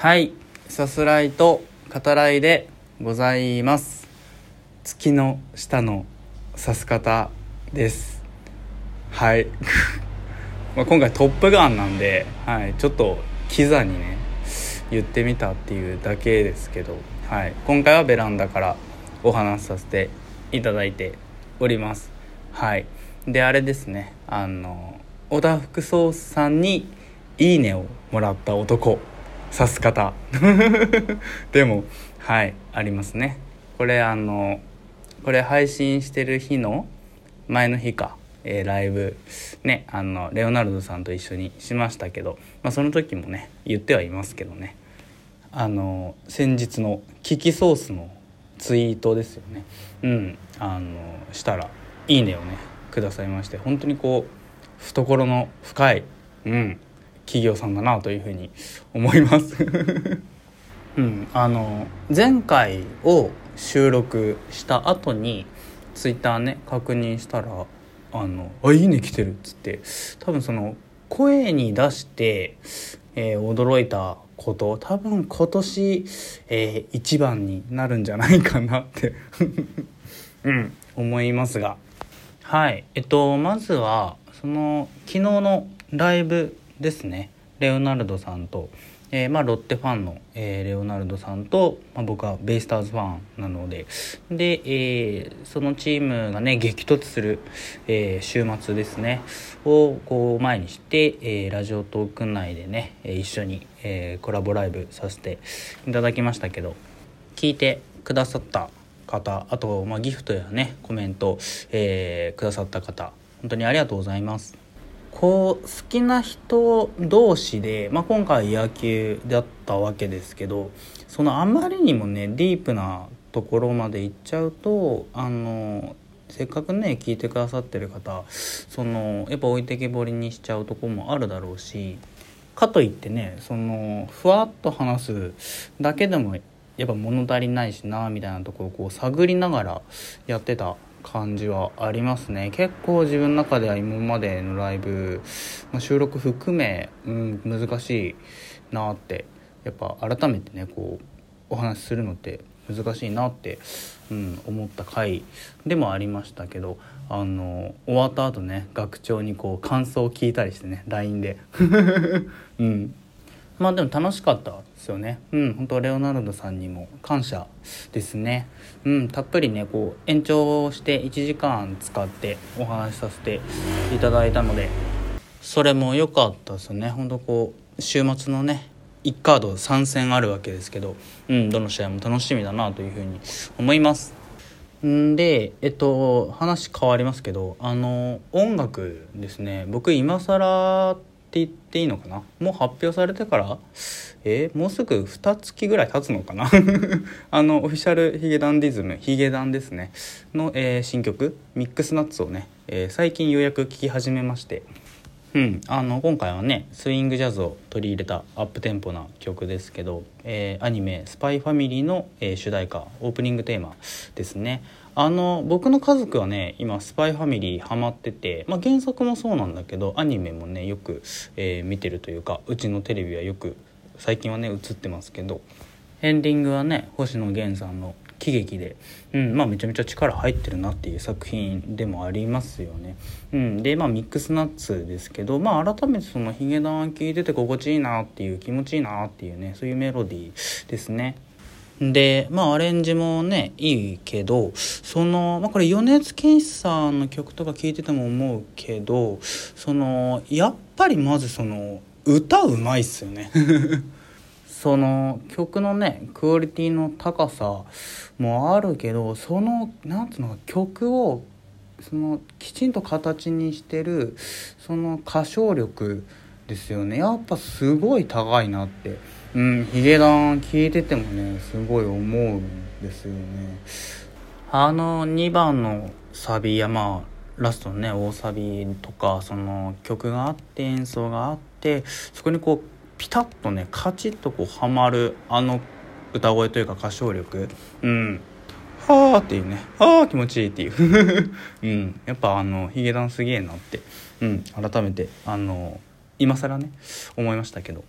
はい。さすらいと語らいでございます。月の下のさす方です。はい。まあ今回「トップガン」なんで、はい、ちょっとキザにね言ってみたっていうだけですけど、はい、今回はベランダからお話しさせていただいております。はい。であれですね。あの小田福壮さんに「いいね」をもらった男。指す方。でもはいありますね。これあのこれ配信してる日の前の日か、えー、ライブ。ねあのレオナルドさんと一緒にしましたけど、まあ、その時もね言ってはいますけどね。あの先日のキキソースのツイートですよね。うんあのしたら「いいね」をねくださいまして。本当にこう懐の深い。うん。企業さんだなというふうに思います。うん、あの前回を収録した後にツイッターね確認したら「あのあいいね来てる」っつって多分その声に出して、えー、驚いたこと多分今年、えー、一番になるんじゃないかなって うん思いますが。はいえっとまずはその昨日のライブですねレオナルドさんと、えー、まあ、ロッテファンの、えー、レオナルドさんと、まあ、僕はベイスターズファンなのでで、えー、そのチームがね激突する、え週末ですねをこう前にして、えラジオトーク内でね一緒に、えコラボライブさせていただきましたけど聞いてくださった方あと、まあ、ギフトやねコメント、えくださった方本当にありがとうございます。こう好きな人同士で、まあ、今回野球だったわけですけどそのあまりにもねディープなところまで行っちゃうとあのせっかくね聞いてくださってる方そのやっぱ置いてけぼりにしちゃうとこもあるだろうしかといってねそのふわっと話すだけでもやっぱ物足りないしなみたいなところをこう探りながらやってた感じはありますね。結構自分の中では今までのライブ、まあ、収録含め、うん、難しいなってやっぱ改めてねこうお話しするのって難しいなって、うん、思った回でもありましたけどあの終わった後ね学長にこう感想を聞いたりしてね LINE で、うん、まあでも楽しかったですよね。うん本当レオナルドさんにも感謝ですね。うんたっぷりねこう延長して1時間使ってお話しさせていただいたのでそれも良かったですよね。本当こう週末のね1カード3戦あるわけですけど、うん、どの試合も楽しみだなというふうに思います。んでえっと話変わりますけどあの音楽ですね。僕今更って言っていいのかな？もう発表されてからえー、もうすぐ2月ぐらい経つのかな？あのオフィシャルヒゲダンディズムヒゲダンですね。の、えー、新曲「ミックスナッツ」をね、えー、最近ようやく聴き始めまして。うん、あの今回はねスイングジャズを取り入れたアップテンポな曲ですけど、えー、アニメ「スパイファミリーの、えー、主題歌オープニングテーマですね。あの僕の家族はね今「スパイファミリーハマってて、まあ、原作もそうなんだけどアニメもねよく、えー、見てるというかうちのテレビはよく最近はね映ってますけどエンディングはね星野源さんの喜劇で、うんまあ、めちゃめちゃ力入ってるなっていう作品でもありますよね。うん、でまあミックスナッツですけど、まあ、改めてそのヒゲダン聴いてて心地いいなっていう気持ちいいなっていうねそういうメロディーですね。でまあアレンジもねいいけどその、まあ、これ米津玄師さんの曲とか聴いてても思うけどそのやっぱりまずその歌うまいっすよね その曲のねクオリティの高さもあるけどそのなんつうのか曲をそのきちんと形にしてるその歌唱力ですよね。やっぱすごい高いなって。うんヒゲダン聞いててもねすごい思うんですよね。あの2番のサビやまあラストのね大サビとかその曲があって演奏があってそこにこうピタッとねカチッとこうはまるあの歌声というか歌唱力。うん。はあっていうね。はあ気持ちいいっていう。うん。やっぱあのヒゲダンすげえなって。うん。改めてあの今更ね思いましたけど。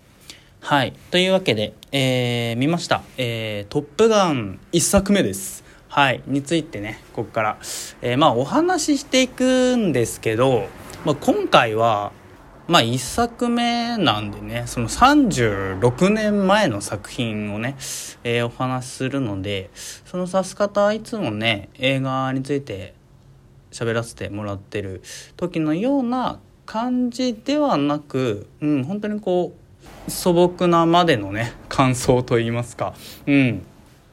はい。というわけで、えー、見ました「えー、トップガン」1作目です。はい。についてねここから、えー、まあお話ししていくんですけど、まあ、今回はまあ1作目なんでねその36年前の作品をね、えー、お話しするのでその指す方いつもね映画について喋らせてもらってる時のような感じではなく、うん、本当にこう素朴なまでのね感想といいますか、うん、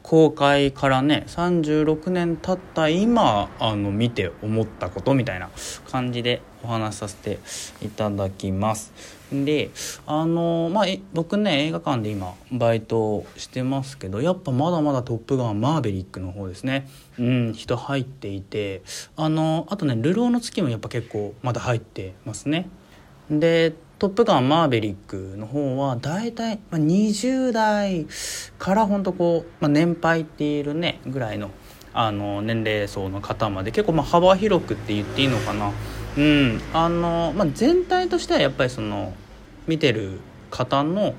公開からね36年経った今あの見て思ったことみたいな感じでお話しさせていただきます。であのまあ僕ね映画館で今バイトしてますけどやっぱまだまだ「トップガンマーヴェリック」の方ですね。うん人入っていてあのあとね「流浪の月」もやっぱ結構まだ入ってますね。でトップガンマーヴェリックの方は大体20代から本当こう、まあ、年配っているねぐらいのあの年齢層の方まで結構まあ幅広くって言っていいのかな。うんあの、まあ、全体としてはやっぱりその見てる方の、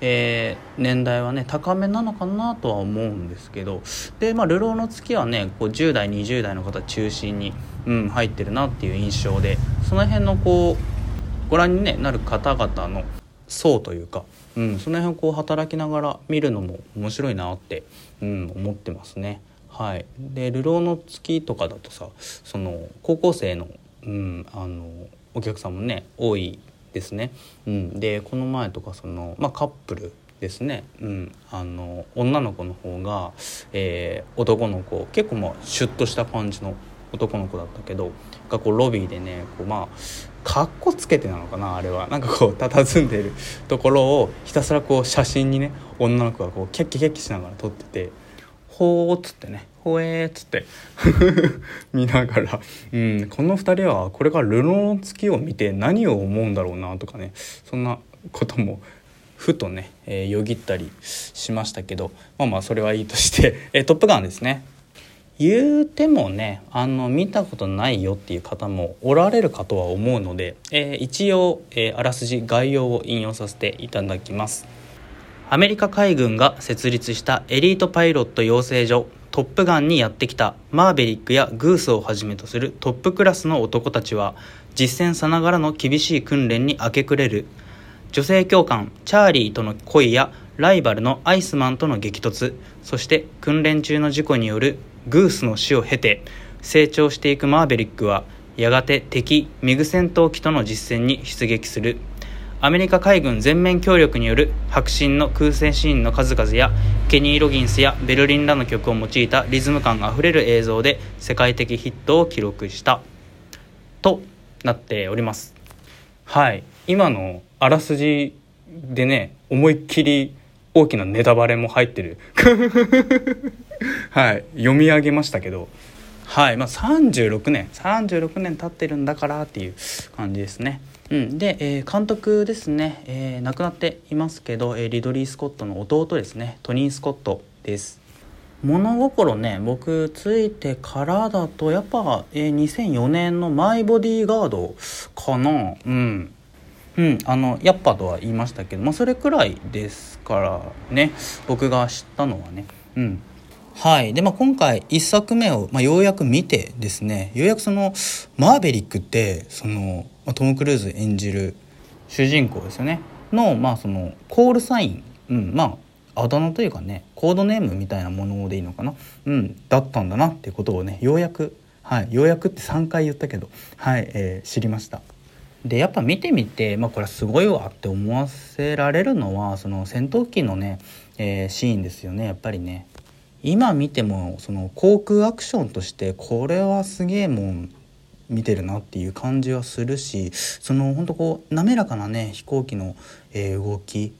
えー、年代はね高めなのかなとは思うんですけどでまあ「流浪の月」はねこう10代20代の方中心に、うん、入ってるなっていう印象でその辺のこうご覧に、ね、なる方々の層というか、うん、その辺をこう働きながら見るのも面白いなって、うん、思ってますね。はい、で「流浪の月」とかだとさその高校生の,、うん、あのお客さんもね多いですね。うん、でこの前とかその、まあ、カップルですね、うん、あの女の子の方が、えー、男の子結構まあシュッとした感じの男の子だったけどがこうロビーでねこうまあかっこつけてなのかなあれは。なんかこう佇んでるところをひたすらこう写真にね女の子がこうキャッキャキャッキしながら撮ってて「ほー」っつってね「ほえ」っつって。見ながら、うん、この2人はこれからルノー月を見て何を思うんだろうなとかね。そんなこともふとね、えー、よぎったりしましたけど。まあまあそれはいいとして「えー、トップガン」ですね。言うてもねあの見たことないよっていう方もおられるかとは思うので、えー、一応、えー、あらすじ概要を引用させていただきます。アメリカ海軍が設立したエリートパイロット養成所トップガンにやってきたマーベリックやグースをはじめとするトップクラスの男たちは実戦さながらの厳しい訓練に明け暮れる。女性教官チャーリーとの恋やライバルのアイスマンとの激突そして訓練中の事故によるグースの死を経て成長していくマーベリックはやがて敵ミグ戦闘機との実戦に出撃する。アメリカ海軍全面協力による迫真の空戦シーンの数々やケニー・ロギンスやベルリンらの曲を用いたリズム感あふれる映像で世界的ヒットを記録した。となっております。はい。今のあらすじでね思いっきり大きなネタバレも入ってる。はい。読み上げましたけど。はい。まあ36年36年経ってるんだからっていう感じですね。うん、で、えー、監督ですね、えー、亡くなっていますけど、えー、リドリー・スコットの弟ですね。トニー・スコットです。物心ね僕ついてからだとやっぱ、えー、2004年の「マイ・ボディーガード」かな。うん。うん、あのやっぱとは言いましたけど、まあ、それくらいですからね。僕が知ったのはね。うん。はい。でまあ今回1作目を、まあ、ようやく見てですね。ようやくそのマーベリックってその、トム・クルーズ演じる主人公ですよね。の,、まあそのコールサイン、うん、まああだ名というかねコードネームみたいなものでいいのかな、うん、だったんだなっていうことをねようやくはいようやくって3回言ったけどはい、えー、知りました。でやっぱ見てみて、まあ、これはすごいわって思わせられるのはその戦闘機のね、えー、シーンですよねやっぱりね。今見てもその航空アクションとしてこれはすげえもん見てるなっていう感じはするしそのほんとこう滑らかなね飛行機の、えー、動き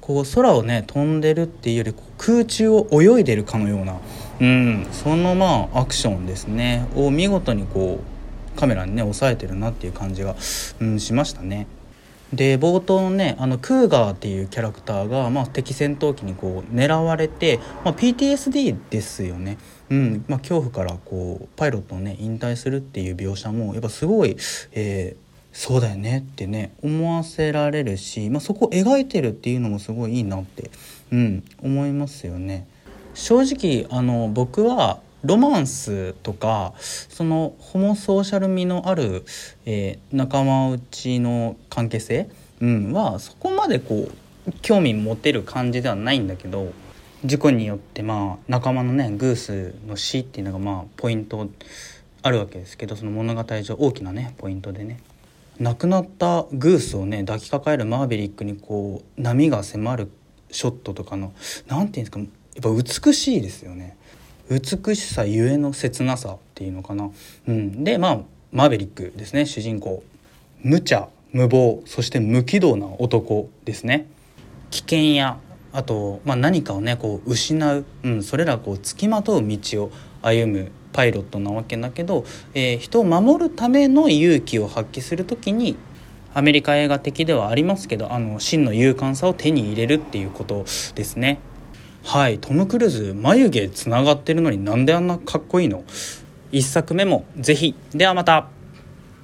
こう空をね飛んでるっていうより空中を泳いでるかのような、うん、そのまあアクションですねを見事にこうカメラにね抑えてるなっていう感じが、うん、しましたね。で冒頭のねあのクーガーっていうキャラクターが、まあ、敵戦闘機にこう狙われて、まあ、PTSD ですよね、うんまあ、恐怖からこうパイロットをね引退するっていう描写もやっぱすごい、えー、そうだよねってね思わせられるし、まあ、そこを描いてるっていうのもすごいいいなって、うん、思いますよね。正直あの僕はロマンスとかそのホモソーシャル味のある、えー、仲間内の関係性、うん、はそこまでこう興味持てる感じではないんだけど事故によってまあ仲間のねグースの死っていうのがまあポイントあるわけですけどその物語上大きなねポイントでね。亡くなったグースをね抱きかかえるマーヴェリックにこう波が迫るショットとかの何て言うんですかやっぱ美しいですよね。美しさゆえの切なさっていうのかな、うん、でまあマーヴェリックですね。主人公。無茶無謀そして無軌道な男ですね。危険やあと、まあ、何かをねこう失う、うん、それらこう付きまとう道を歩むパイロットなわけだけど、えー、人を守るための勇気を発揮する時にアメリカ映画的ではありますけどあの真の勇敢さを手に入れるっていうことですね。はいトム・クルーズ眉毛つながってるのになんであんなかっこいいの？1作目もぜひ。ではまた。